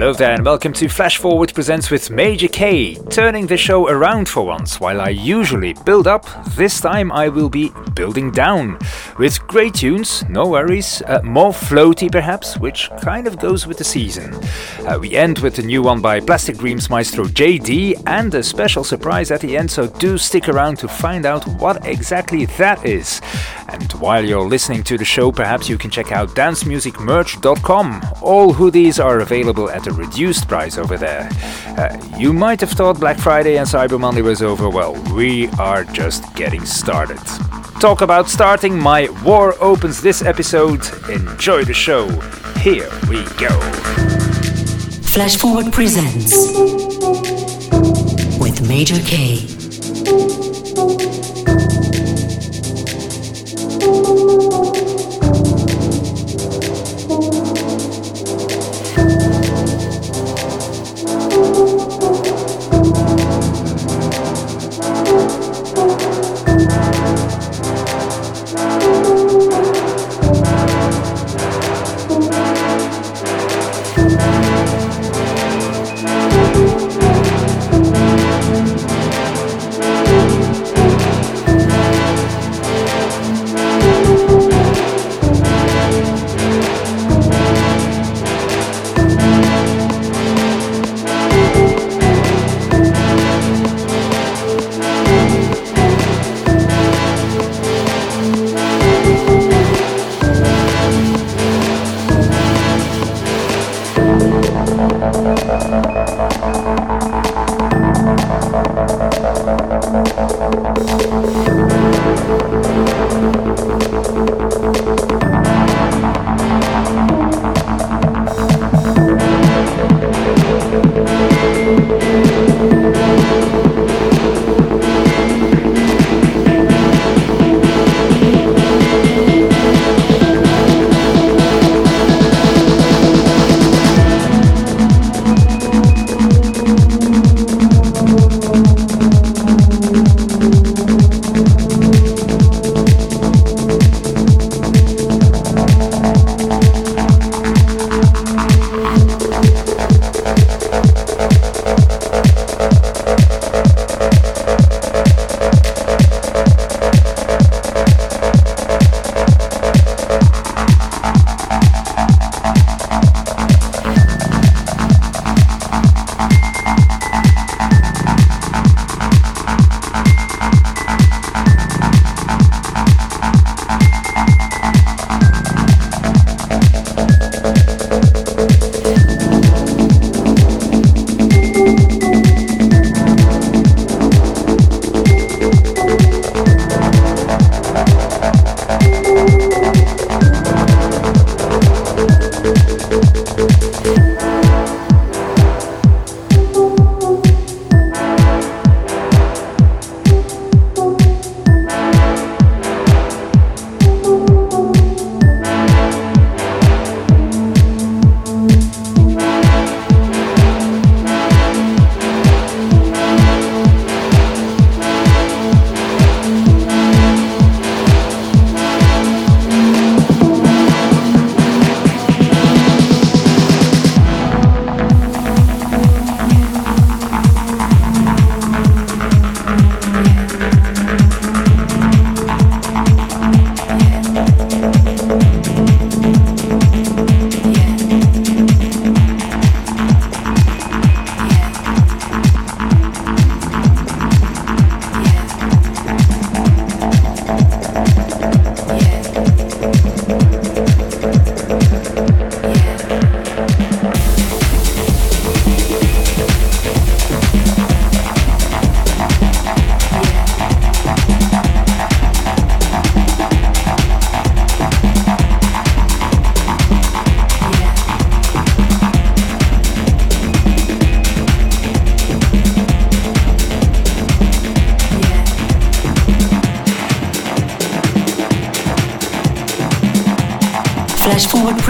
Hello there, and welcome to Flash Forward Presents with Major K, turning the show around for once. While I usually build up, this time I will be building down. With great tunes, no worries, uh, more floaty perhaps, which kind of goes with the season. Uh, we end with a new one by Plastic Dreams maestro Jaydee, and a special surprise at the end, so do stick around to find out what exactly that is. And while you're listening to the show, perhaps you can check out dancemusicmerch.com. All hoodies are available at reduced price over there. Uh, you might have thought Black Friday and Cyber Monday was over. Well, we are just getting started. Talk about starting, my war opens this episode. Enjoy the show. Here we go. Flash Forward presents with Major K.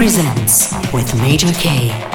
presents with Major K.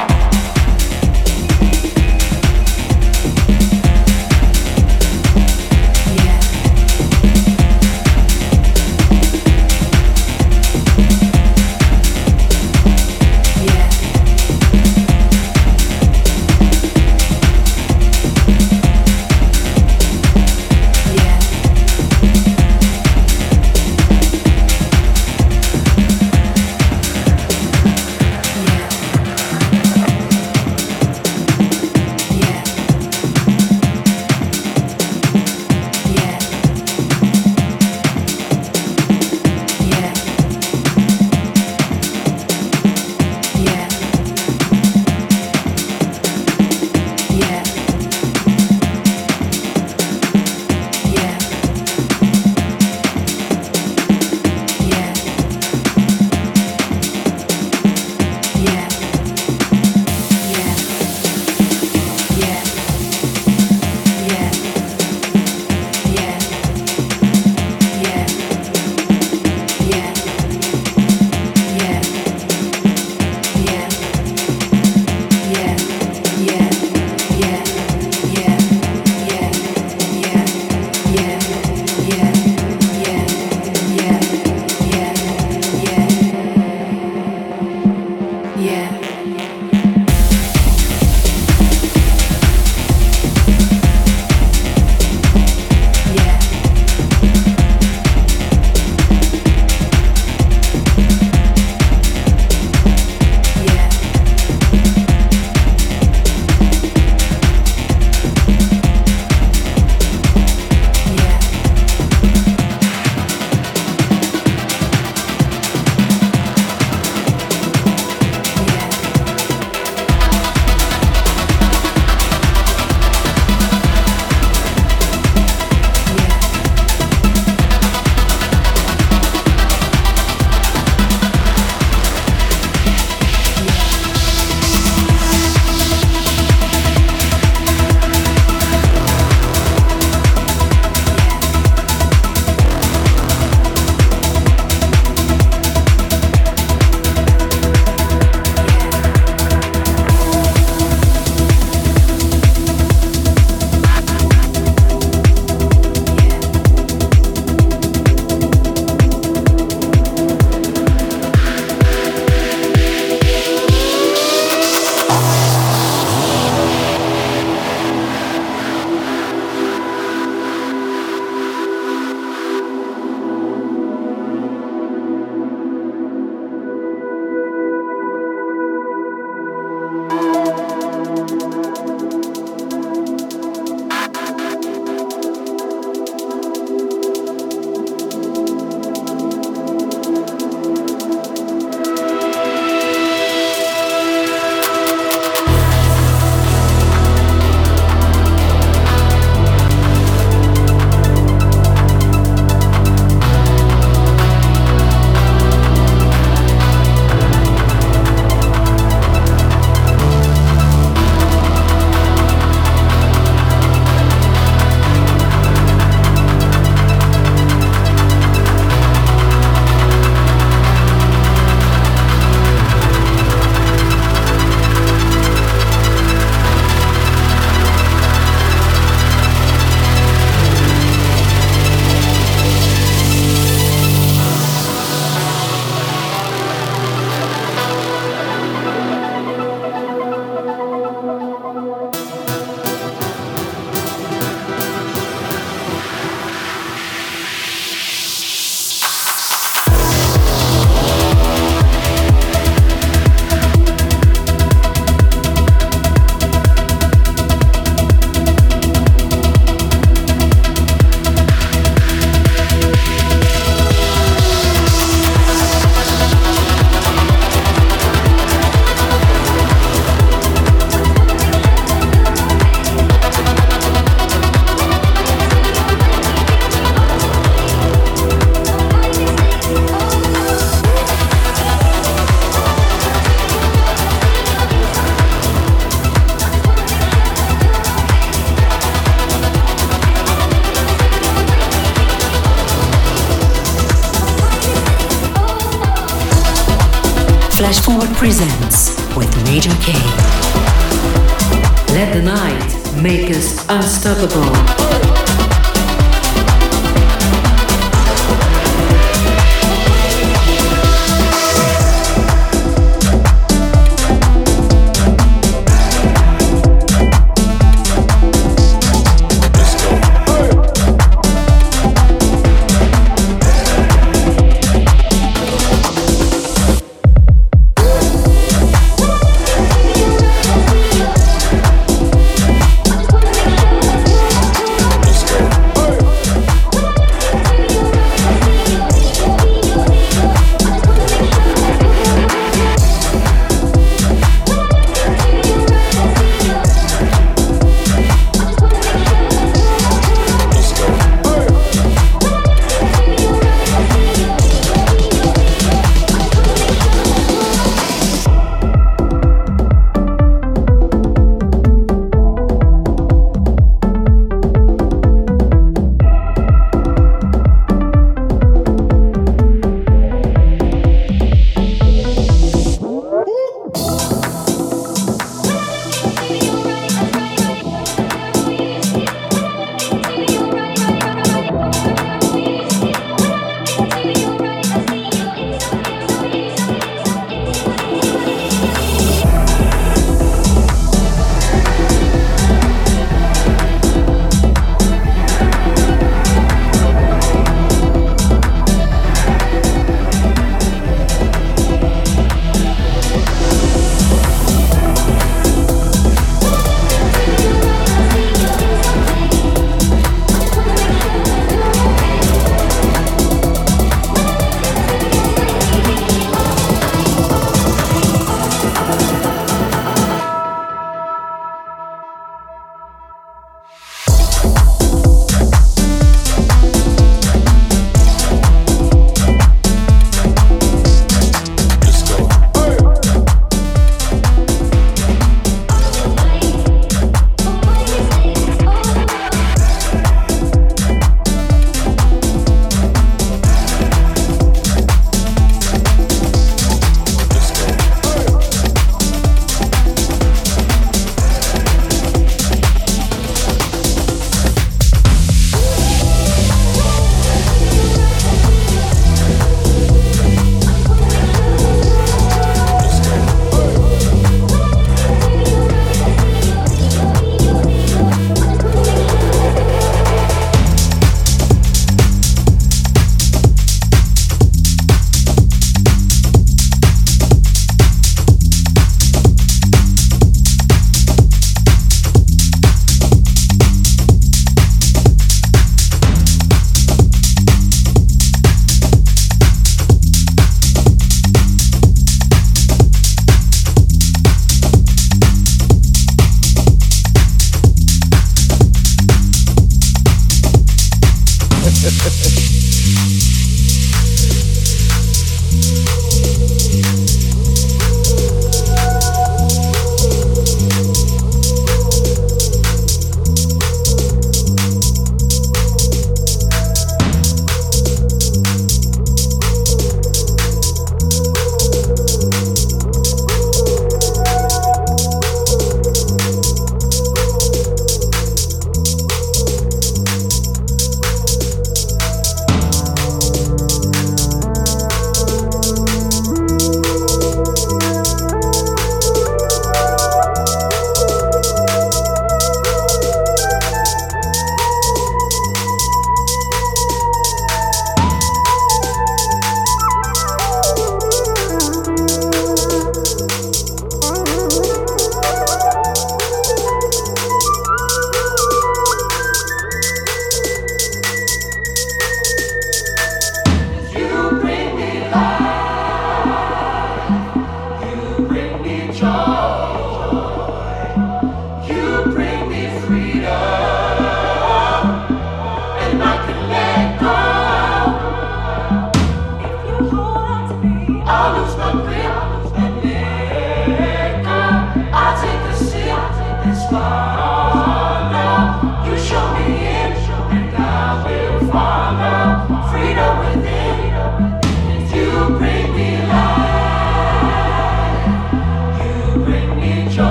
unstoppable.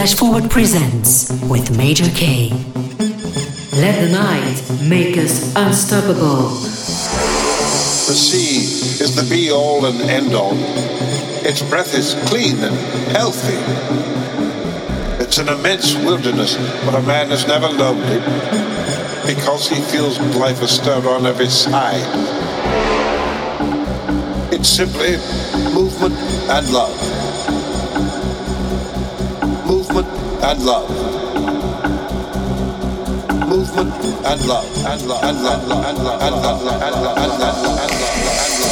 Flash Forward presents with Major K. Let the night make us unstoppable. The sea is the be all and end all. Its breath is clean and healthy. It's an immense wilderness, but a man is never lonely because he feels life astir on every side. It's simply movement and love and love. Movement and love and love and love and love and love and love and love and love and love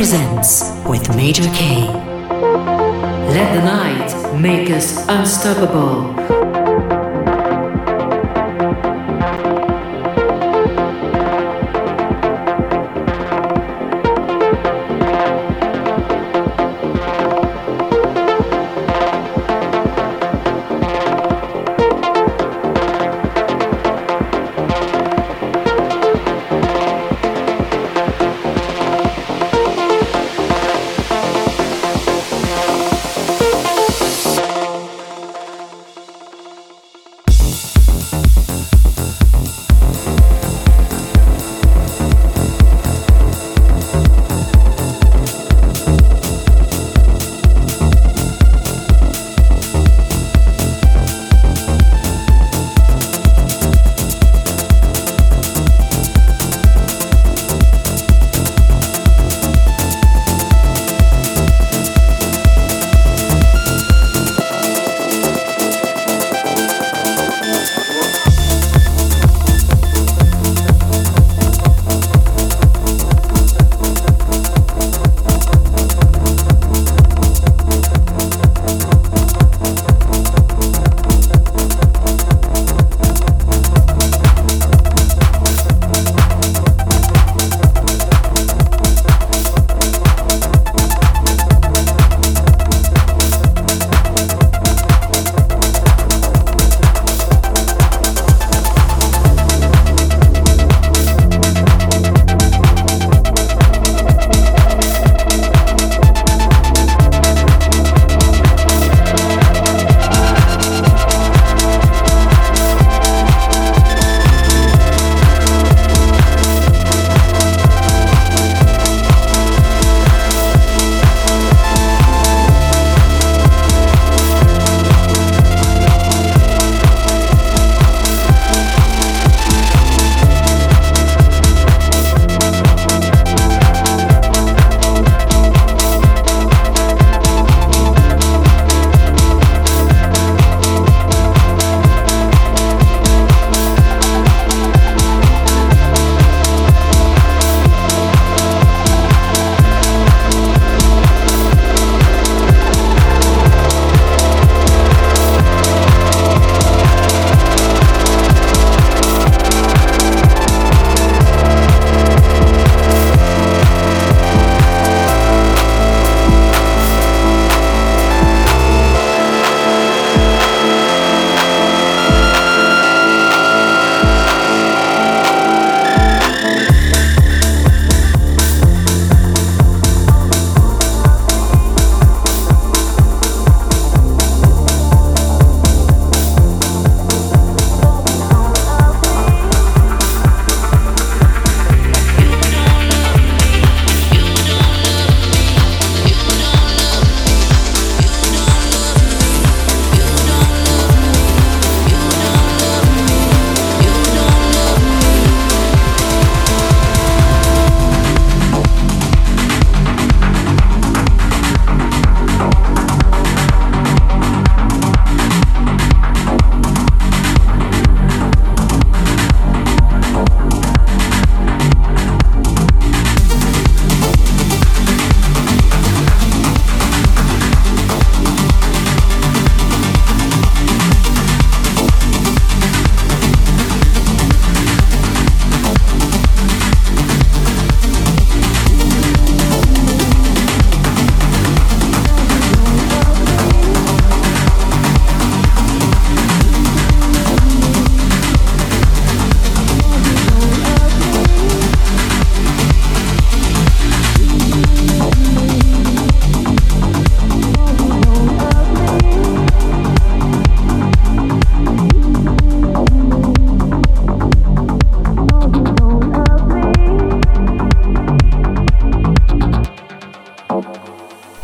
presents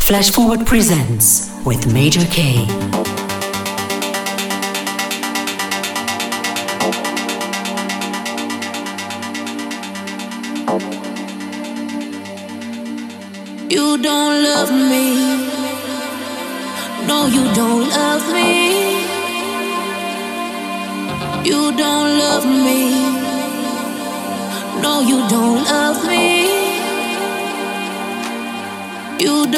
Flash Forward presents with Major K. You don't love me. No, you don't love me. You don't love me. No, you don't love me. Presents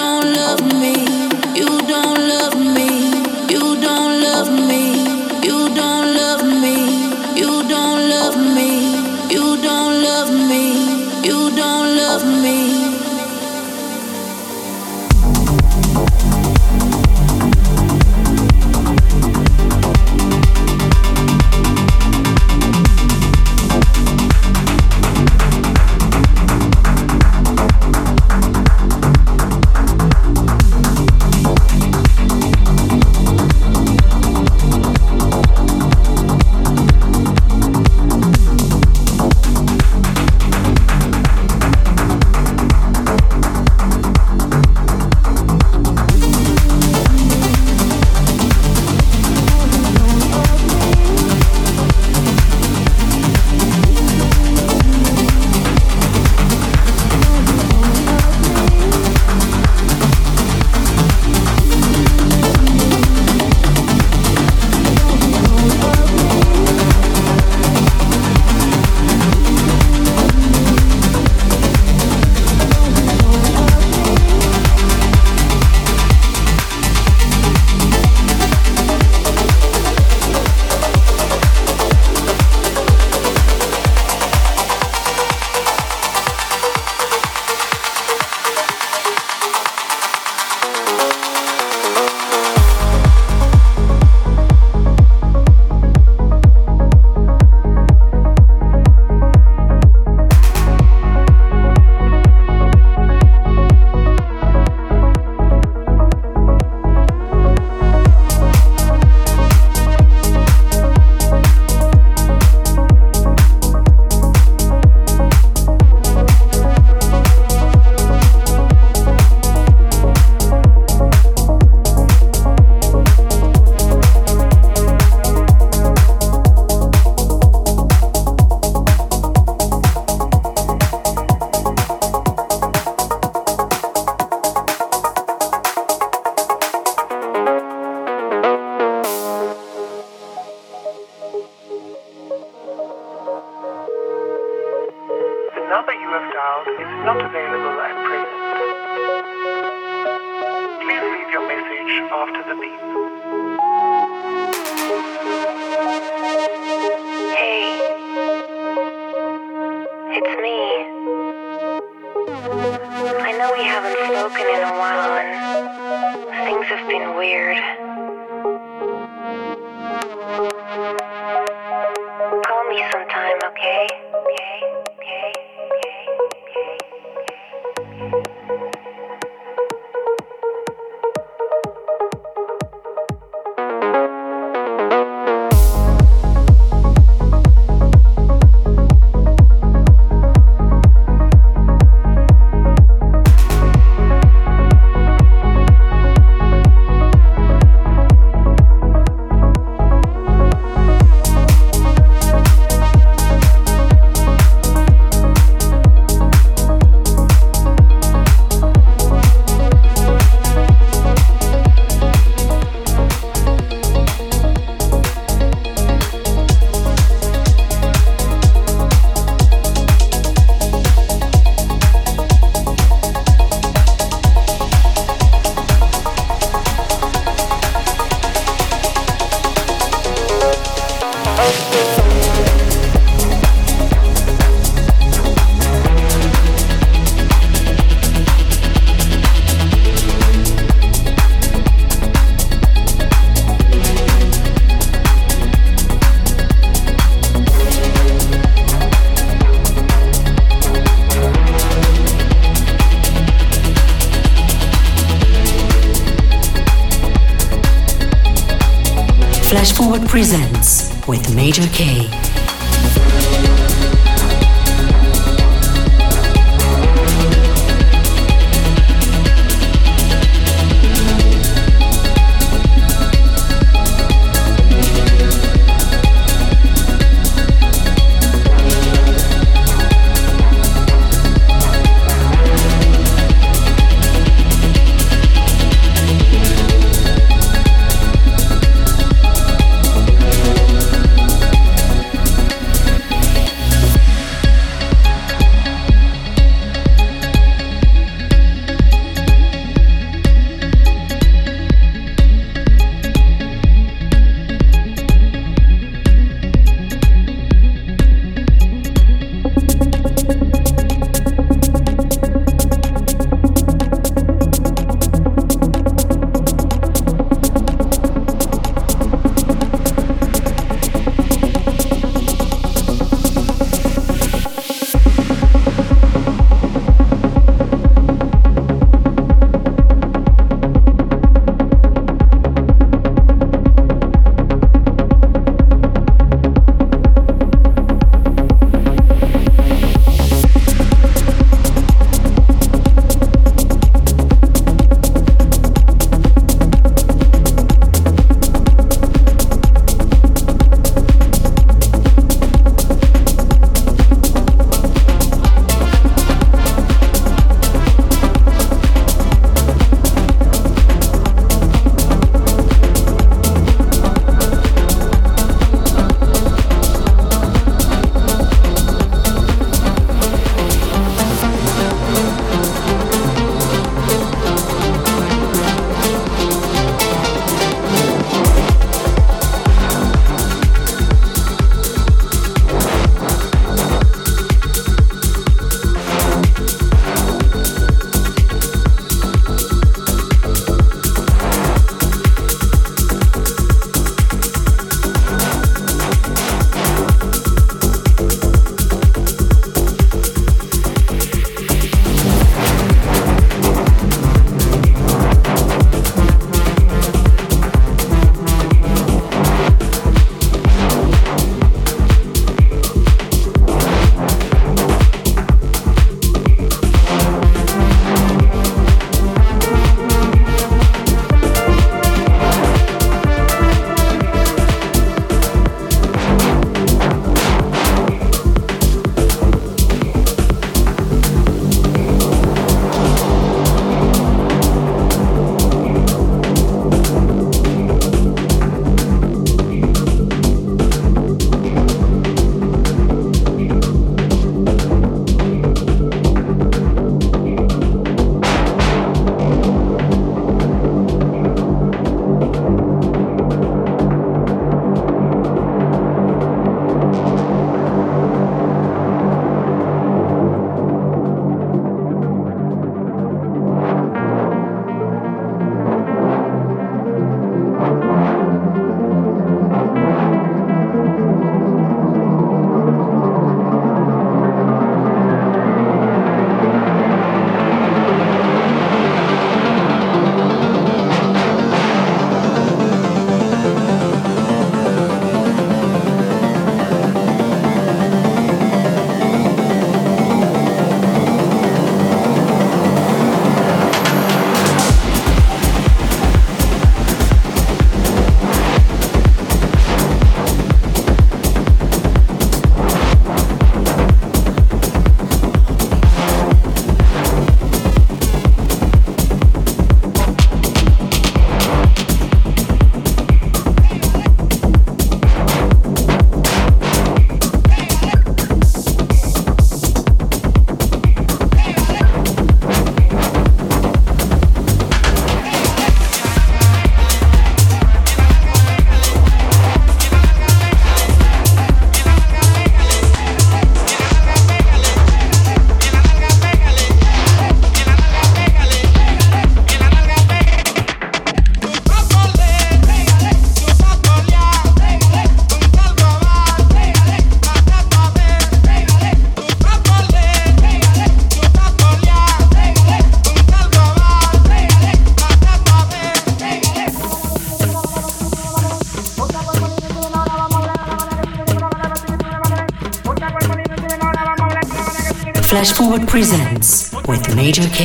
presents with Major K.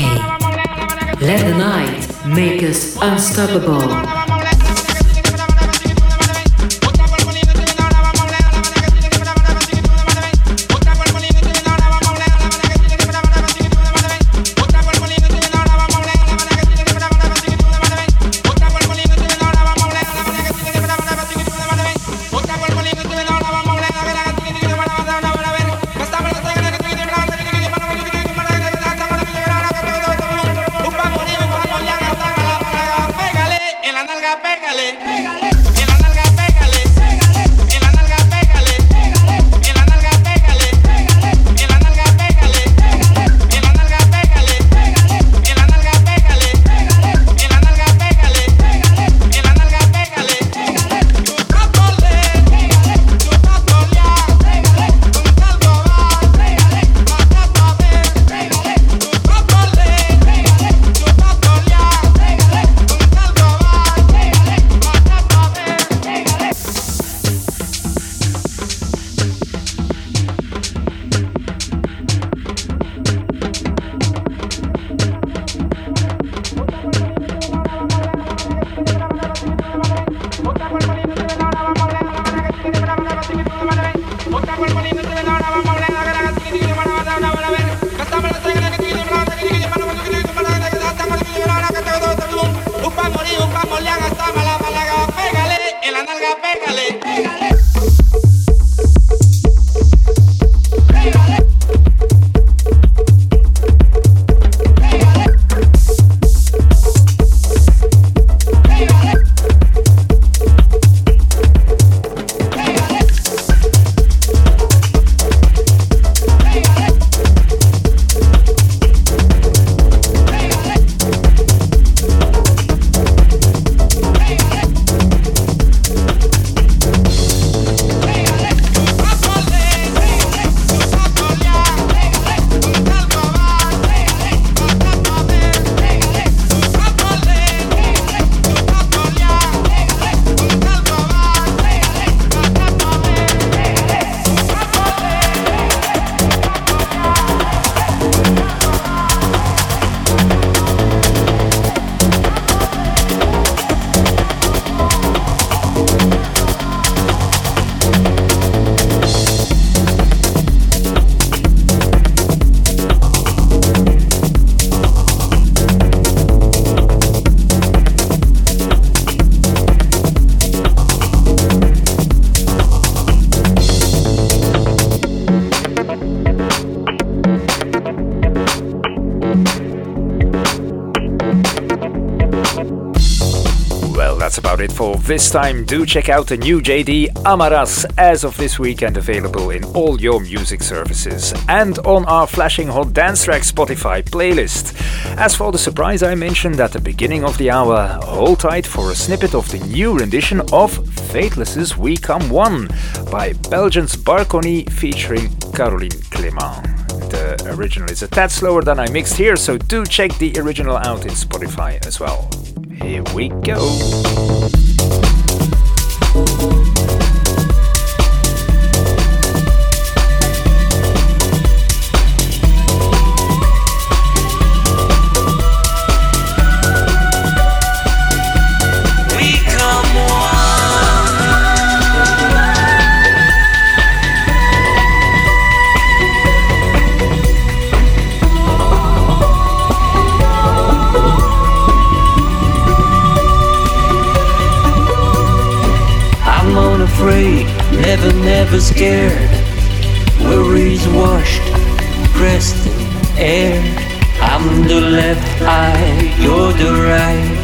Let the night make us unstoppable. This time, do check out the new Jaydee Amaras as of this weekend available in all your music services and on our Flashing Hot Dance Track Spotify playlist. As for the surprise I mentioned at the beginning of the hour, hold tight for a snippet of the new rendition of Faithless's We Come One by Belgians Barconi featuring Caroline Clément. The original is a tad slower than I mixed here, so do check the original out in Spotify as well. Here we go. Never, scared. Worries washed, pressed in air. I'm the left eye, you're the right.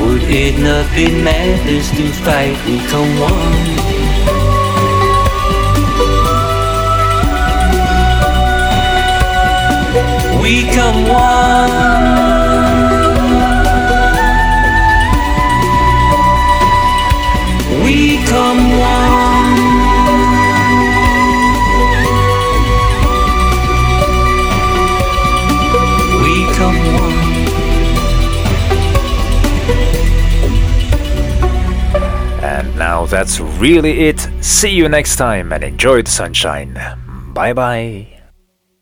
Would it not be madness to fight? We come one. We come one. That's really it. See you next time and enjoy the sunshine. Bye bye.